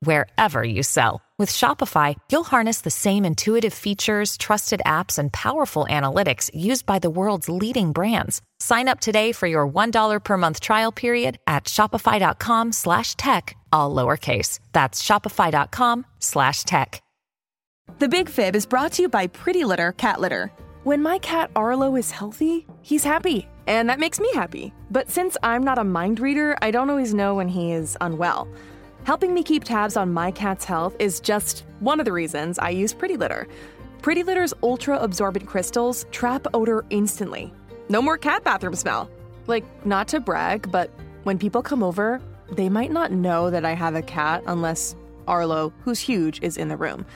wherever you sell. With Shopify, you'll harness the same intuitive features, trusted apps, and powerful analytics used by the world's leading brands. Sign up today for your $1 per month trial period at shopify.com slash tech, all lowercase. That's shopify.com slash tech. The Big Fib is brought to you by Pretty Litter Cat Litter. When my cat Arlo is healthy, he's happy, and that makes me happy. But since I'm not a mind reader, I don't always know when he is unwell. Helping me keep tabs on my cat's health is just one of the reasons I use Pretty Litter. Pretty Litter's ultra absorbent crystals trap odor instantly. No more cat bathroom smell. Like, not to brag, but when people come over, they might not know that I have a cat unless Arlo, who's huge, is in the room.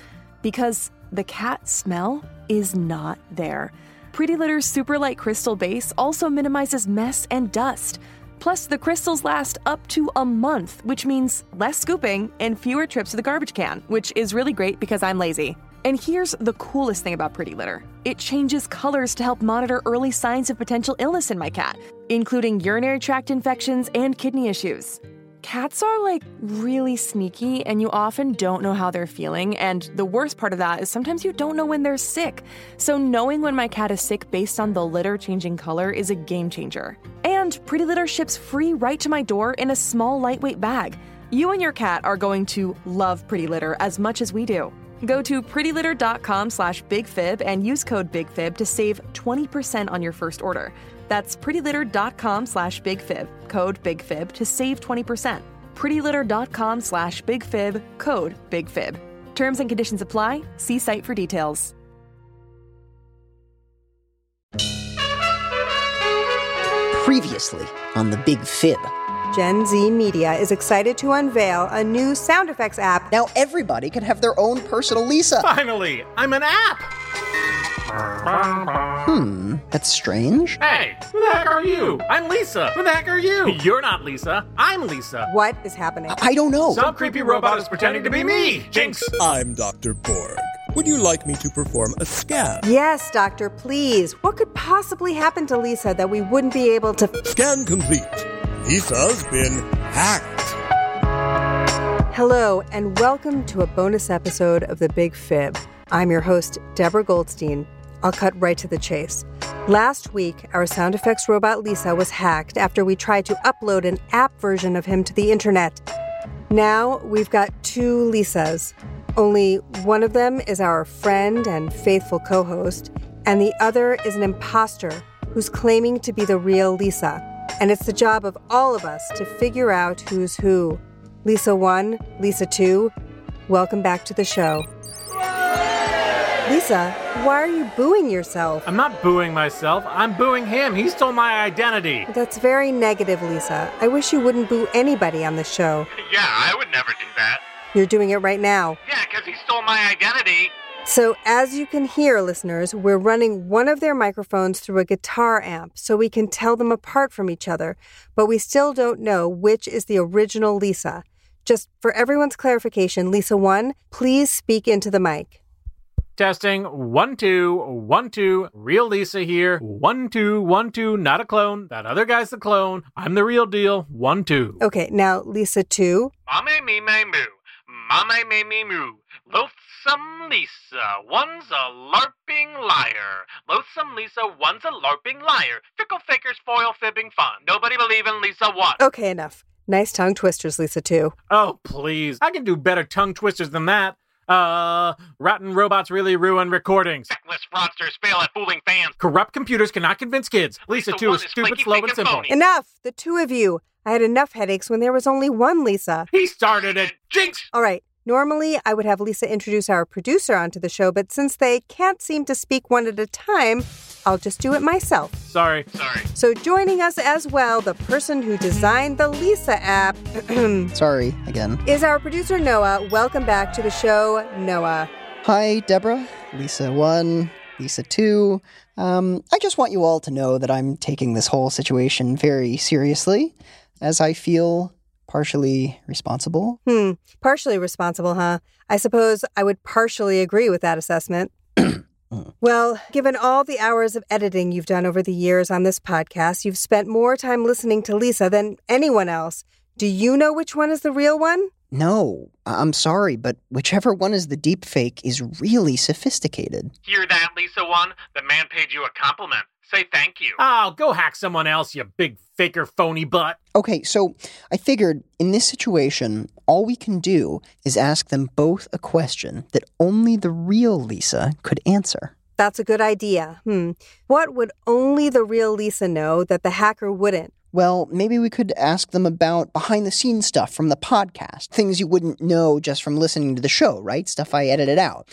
Because the cat smell is not there. Pretty Litter's super light crystal base also minimizes mess and dust. Plus, the crystals last up to a month, which means less scooping and fewer trips to the garbage can, which is really great because I'm lazy. And here's the coolest thing about Pretty Litter it changes colors to help monitor early signs of potential illness in my cat, including urinary tract infections and kidney issues. Cats are like really sneaky, and you often don't know how they're feeling. And the worst part of that is sometimes you don't know when they're sick. So, knowing when my cat is sick based on the litter changing color is a game changer. And Pretty Litter ships free right to my door in a small, lightweight bag. You and your cat are going to love Pretty Litter as much as we do. Go to prettylitter.com slash bigfib and use code bigfib to save 20% on your first order. That's prettylitter.com slash bigfib, code bigfib to save 20%. prettylitter.com slash bigfib, code bigfib. Terms and conditions apply. See site for details. Previously on the Big Fib. Gen Z Media is excited to unveil a new sound effects app. Now everybody can have their own personal Lisa. Finally, I'm an app! Hmm, that's strange. Hey, who the heck are you? I'm Lisa. Who the heck are you? You're not Lisa. I'm Lisa. What is happening? I don't know. Some creepy robot is pretending to be me. Jinx. I'm Dr. Borg. Would you like me to perform a scan? Yes, Doctor, please. What could possibly happen to Lisa that we wouldn't be able to. Scan complete. Lisa's been hacked. Hello, and welcome to a bonus episode of The Big Fib. I'm your host, Deborah Goldstein. I'll cut right to the chase. Last week, our sound effects robot Lisa was hacked after we tried to upload an app version of him to the internet. Now we've got two Lisas. Only one of them is our friend and faithful co host, and the other is an imposter who's claiming to be the real Lisa. And it's the job of all of us to figure out who's who. Lisa 1, Lisa 2, welcome back to the show. Lisa, why are you booing yourself? I'm not booing myself. I'm booing him. He stole my identity. That's very negative, Lisa. I wish you wouldn't boo anybody on the show. Yeah, I would never do that. You're doing it right now. Yeah, because he stole my identity. So, as you can hear, listeners, we're running one of their microphones through a guitar amp so we can tell them apart from each other, but we still don't know which is the original Lisa. Just for everyone's clarification, Lisa 1, please speak into the mic. Testing one two one two. Real Lisa here. One two one two. Not a clone. That other guy's the clone. I'm the real deal. One two. Okay, now Lisa 2. Mame me me moo. Mame me me moo. Loathsome Lisa, one's a LARPing liar. Loathsome Lisa, one's a LARPing liar. Fickle fakers, foil fibbing fun. Nobody believe in Lisa one. Okay, enough. Nice tongue twisters, Lisa 2. Oh please! I can do better tongue twisters than that. Uh, rotten robots really ruin recordings. Feckless fraudsters fail at fooling fans. Corrupt computers cannot convince kids. Lisa, Lisa too is is stupid, flaky, slow, and and simple. phony. Enough! The two of you. I had enough headaches when there was only one Lisa. He started it. Jinx! All right. Normally, I would have Lisa introduce our producer onto the show, but since they can't seem to speak one at a time, I'll just do it myself. Sorry. Sorry. So, joining us as well, the person who designed the Lisa app Sorry again. is our producer, Noah. Welcome back to the show, Noah. Hi, Deborah. Lisa 1, Lisa 2. Um, I just want you all to know that I'm taking this whole situation very seriously, as I feel partially responsible. Hmm, partially responsible, huh? I suppose I would partially agree with that assessment. well, given all the hours of editing you've done over the years on this podcast, you've spent more time listening to Lisa than anyone else. Do you know which one is the real one? No, I- I'm sorry, but whichever one is the deep fake is really sophisticated. Hear that, Lisa One? The man paid you a compliment. Say thank you. Oh, go hack someone else, you big faker phony butt. Okay, so I figured in this situation, all we can do is ask them both a question that only the real Lisa could answer. That's a good idea. Hmm. What would only the real Lisa know that the hacker wouldn't? Well, maybe we could ask them about behind the scenes stuff from the podcast. Things you wouldn't know just from listening to the show, right? Stuff I edited out.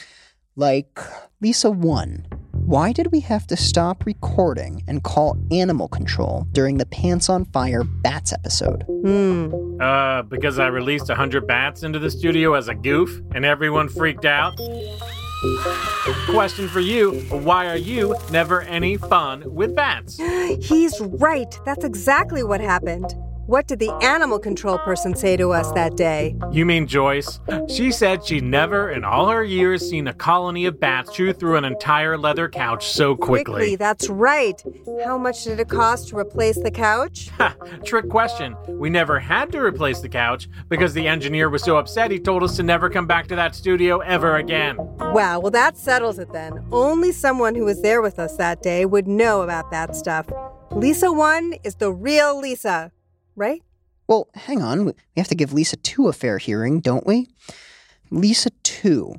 Like, Lisa 1. Why did we have to stop recording and call animal control during the Pants on Fire Bats episode? Hmm. Uh, because I released a hundred bats into the studio as a goof and everyone freaked out? Question for you Why are you never any fun with bats? He's right. That's exactly what happened. What did the animal control person say to us that day? You mean Joyce? She said she'd never in all her years seen a colony of bats chew through an entire leather couch so quickly. quickly that's right. How much did it cost to replace the couch? Ha, trick question. We never had to replace the couch because the engineer was so upset he told us to never come back to that studio ever again. Wow, well, that settles it then. Only someone who was there with us that day would know about that stuff. Lisa 1 is the real Lisa, right? Well, hang on. We have to give Lisa 2 a fair hearing, don't we? Lisa 2.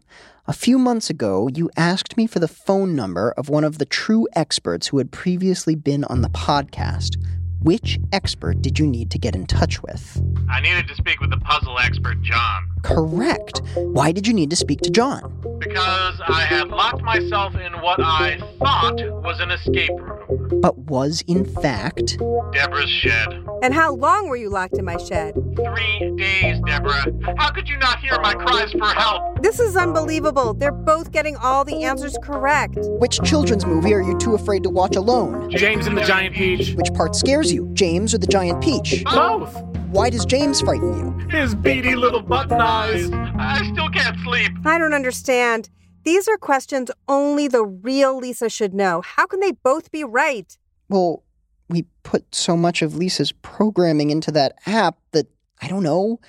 A few months ago, you asked me for the phone number of one of the true experts who had previously been on the podcast. Which expert did you need to get in touch with? I needed to speak with the puzzle expert, John. Correct. Why did you need to speak to John? Because I had locked myself in what I thought was an escape room. But was, in fact, Deborah's shed. And how long were you locked in my shed? Three days, Deborah. How could you not hear my cries for help? This is unbelievable. They're both getting all the answers correct. which children's movie are you too afraid to watch alone? James and the Giant Peach. Which part scares you, James or the giant peach? Both. Why does James frighten you? His beady little button eyes. I still can't sleep. I don't understand. These are questions only the real Lisa should know. How can they both be right? Well, we put so much of Lisa's programming into that app that, I don't know,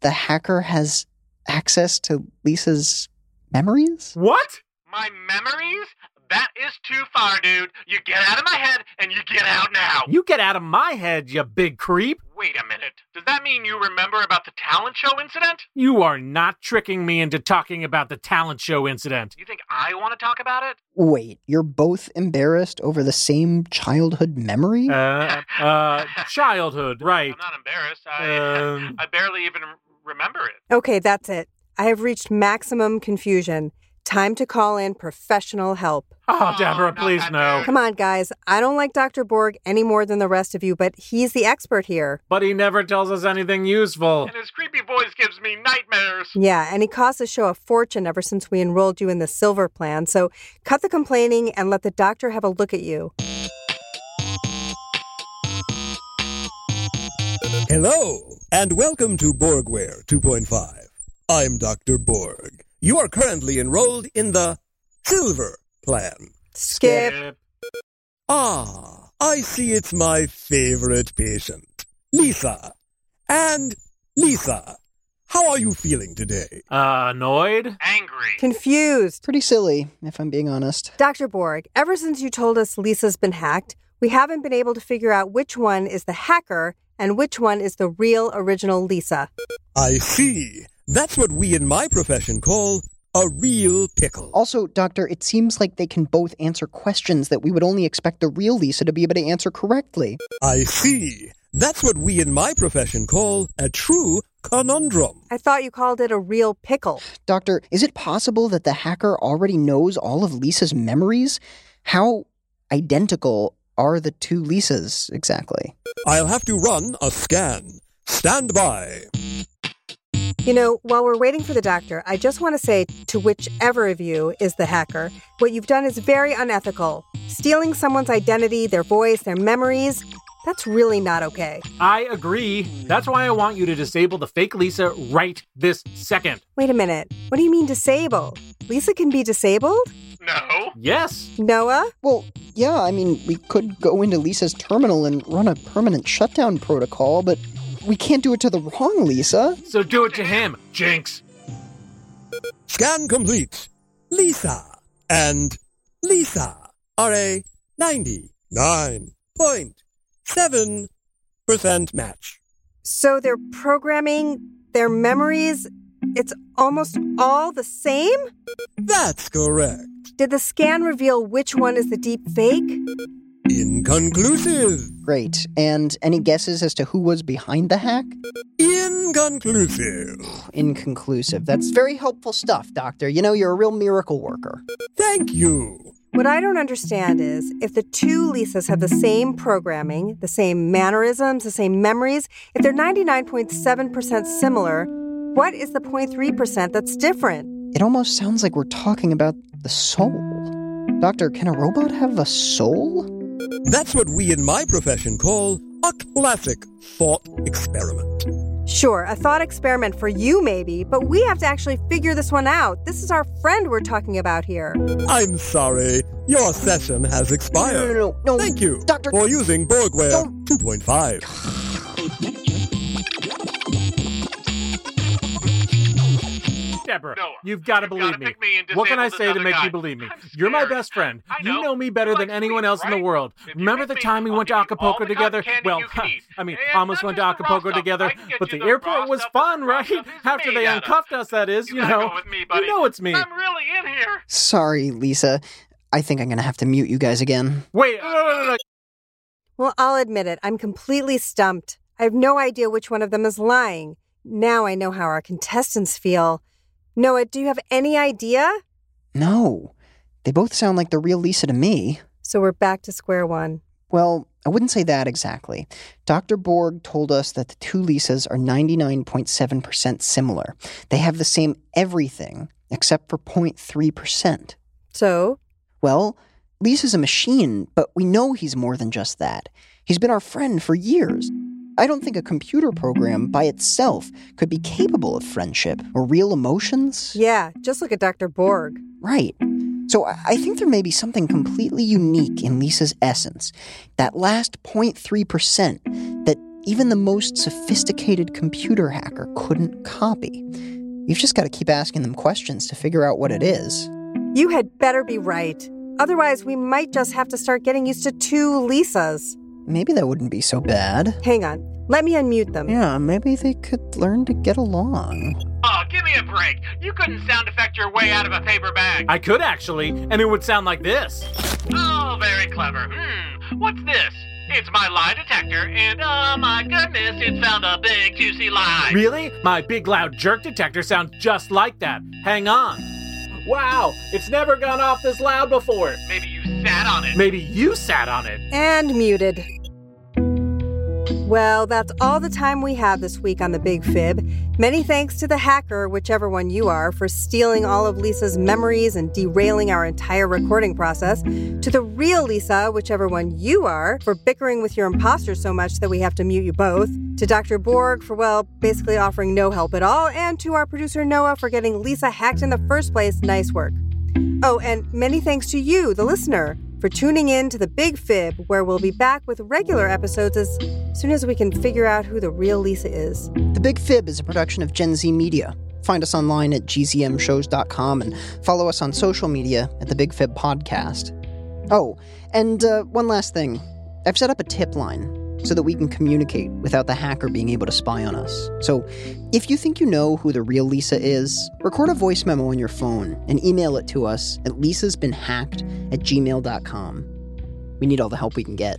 the hacker has access to Lisa's memories? What? My memories? That is too far, dude. You get out of my head and you get out now. You get out of my head, you big creep. Wait a minute. Does that mean you remember about the talent show incident? You are not tricking me into talking about the talent show incident. You think I want to talk about it? Wait, you're both embarrassed over the same childhood memory? Uh, uh, childhood, right. I'm not embarrassed. I, Um. I barely even remember it. Okay, that's it. I have reached maximum confusion. Time to call in professional help. Oh, Deborah, please no. Come on, guys. I don't like Dr. Borg any more than the rest of you, but he's the expert here. But he never tells us anything useful. And his creepy voice gives me nightmares. Yeah, and he cost the show a fortune ever since we enrolled you in the silver plan. So cut the complaining and let the doctor have a look at you. Hello, and welcome to Borgware 2.5. I'm Dr. Borg. You are currently enrolled in the Silver Plan. Skip. Ah, I see it's my favorite patient, Lisa. And Lisa, how are you feeling today? Uh, annoyed? Angry. Confused. Pretty silly, if I'm being honest. Dr. Borg, ever since you told us Lisa's been hacked, we haven't been able to figure out which one is the hacker and which one is the real original Lisa. I see. That's what we in my profession call a real pickle. Also, Doctor, it seems like they can both answer questions that we would only expect the real Lisa to be able to answer correctly. I see. That's what we in my profession call a true conundrum. I thought you called it a real pickle. Doctor, is it possible that the hacker already knows all of Lisa's memories? How identical are the two Lisas exactly? I'll have to run a scan. Stand by. You know, while we're waiting for the doctor, I just want to say to whichever of you is the hacker, what you've done is very unethical. Stealing someone's identity, their voice, their memories, that's really not okay. I agree. That's why I want you to disable the fake Lisa right this second. Wait a minute. What do you mean disable? Lisa can be disabled? No. Yes. Noah? Well, yeah, I mean, we could go into Lisa's terminal and run a permanent shutdown protocol, but we can't do it to the wrong Lisa. So do it to him, Jinx. Scan complete. Lisa and Lisa are a 99.7% match. So their programming, their memories, it's almost all the same? That's correct. Did the scan reveal which one is the deep fake? Inconclusive. Great. And any guesses as to who was behind the hack? Inconclusive. Inconclusive. That's very helpful stuff, Doctor. You know, you're a real miracle worker. Thank you. What I don't understand is if the two Lisas have the same programming, the same mannerisms, the same memories, if they're 99.7% similar, what is the 0.3% that's different? It almost sounds like we're talking about the soul. Doctor, can a robot have a soul? That's what we in my profession call a classic thought experiment. Sure, a thought experiment for you, maybe, but we have to actually figure this one out. This is our friend we're talking about here. I'm sorry, your session has expired. no, no, no, no. Thank you Doctor. for using Borgware 2.5. Deborah, Noah, you've got to believe me. me What can I say to make guy. you believe me? You're my best friend. I You know. know me better You than like anyone sweets, else in the world. If Remember the time we went to give you all Acapulco together? Well, you can eat. I mean, And almost went to just the raw Acapulco together, I can get but the the airport was fun, that the raw right? After they made out of. uncuffed us, that is, You you know. go me. You know it's me. I'm really in here. Sorry, Lisa. I think I'm gonna have to mute you guys again. Wait. Well, I'll admit it, I'm completely stumped. I have no idea which one of them is lying. Now I know how our contestants feel. Noah, do you have any idea? No. They both sound like the real Lisa to me. So we're back to square one. Well, I wouldn't say that exactly. Dr. Borg told us that the two Lisas are 99.7% similar. They have the same everything except for 0.3%. So, Well, Lisa's a machine, but we know he's more than just that. He's been our friend for years. I don't think a computer program by itself could be capable of friendship or real emotions. yeah, just look at Dr. Borg. Right. So I I think there may be something completely unique in Lisa's essence. That last 0.3% that even the most sophisticated computer hacker couldn't copy. You've just got to keep asking them questions to figure out what it is. You had better be right. Otherwise, we might just have to start getting used to two Lisas. Maybe that wouldn't be so bad. Hang on. Let me unmute them. Yeah, maybe they could learn to get along. Oh, give me a break. You couldn't sound effect your way out of a paper bag. I could actually, and it would sound like this. Oh, very clever. Hmm, what's this? It's my lie detector, and oh my goodness, it found a big juicy lie. Really? My big loud jerk detector sounds just like that. Hang on. Wow, it's never gone off this loud before. Maybe you sat on it. Maybe you sat on it. And muted. Well, that's all the time we have this week on The Big Fib. Many thanks to the hacker, whichever one you are, for stealing all of Lisa's memories and derailing our entire recording process. To the real Lisa, whichever one you are, for bickering with your imposter so much that we have to mute you both. To Dr. Borg for, well, basically offering no help at all. And to our producer Noah for getting Lisa hacked in the first place. Nice work. Oh, and many thanks to you, the listener, for tuning in to The Big Fib, where we'll be back with regular episodes as soon as we can figure out who the real Lisa is. The Big Fib is a production of Gen Z Media. Find us online at gzmshows.com and follow us on social media at the Big Fib Podcast. Oh, and uh, one last thing. I've set up a tip line so that we can communicate without the hacker being able to spy on us. So if you think you know who the real Lisa is, record a voice memo on your phone and email it to us at lisasbeenhacked at gmail.com. We need all the help we can get.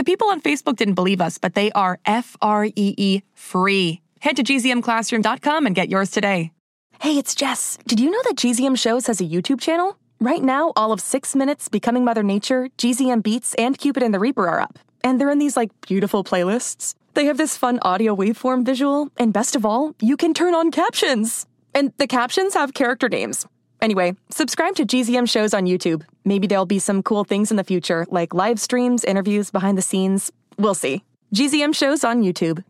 The people on Facebook didn't believe us, but they are F R E E free. Head to gzmclassroom.com and get yours today. Hey, it's Jess. Did you know that GZM Shows has a YouTube channel? Right now, all of Six Minutes, Becoming Mother Nature, GZM Beats, and Cupid and the Reaper are up. And they're in these, like, beautiful playlists. They have this fun audio waveform visual, and best of all, you can turn on captions. And the captions have character names. Anyway, subscribe to GZM Shows on YouTube. Maybe there'll be some cool things in the future, like live streams, interviews, behind the scenes. We'll see. GZM Shows on YouTube.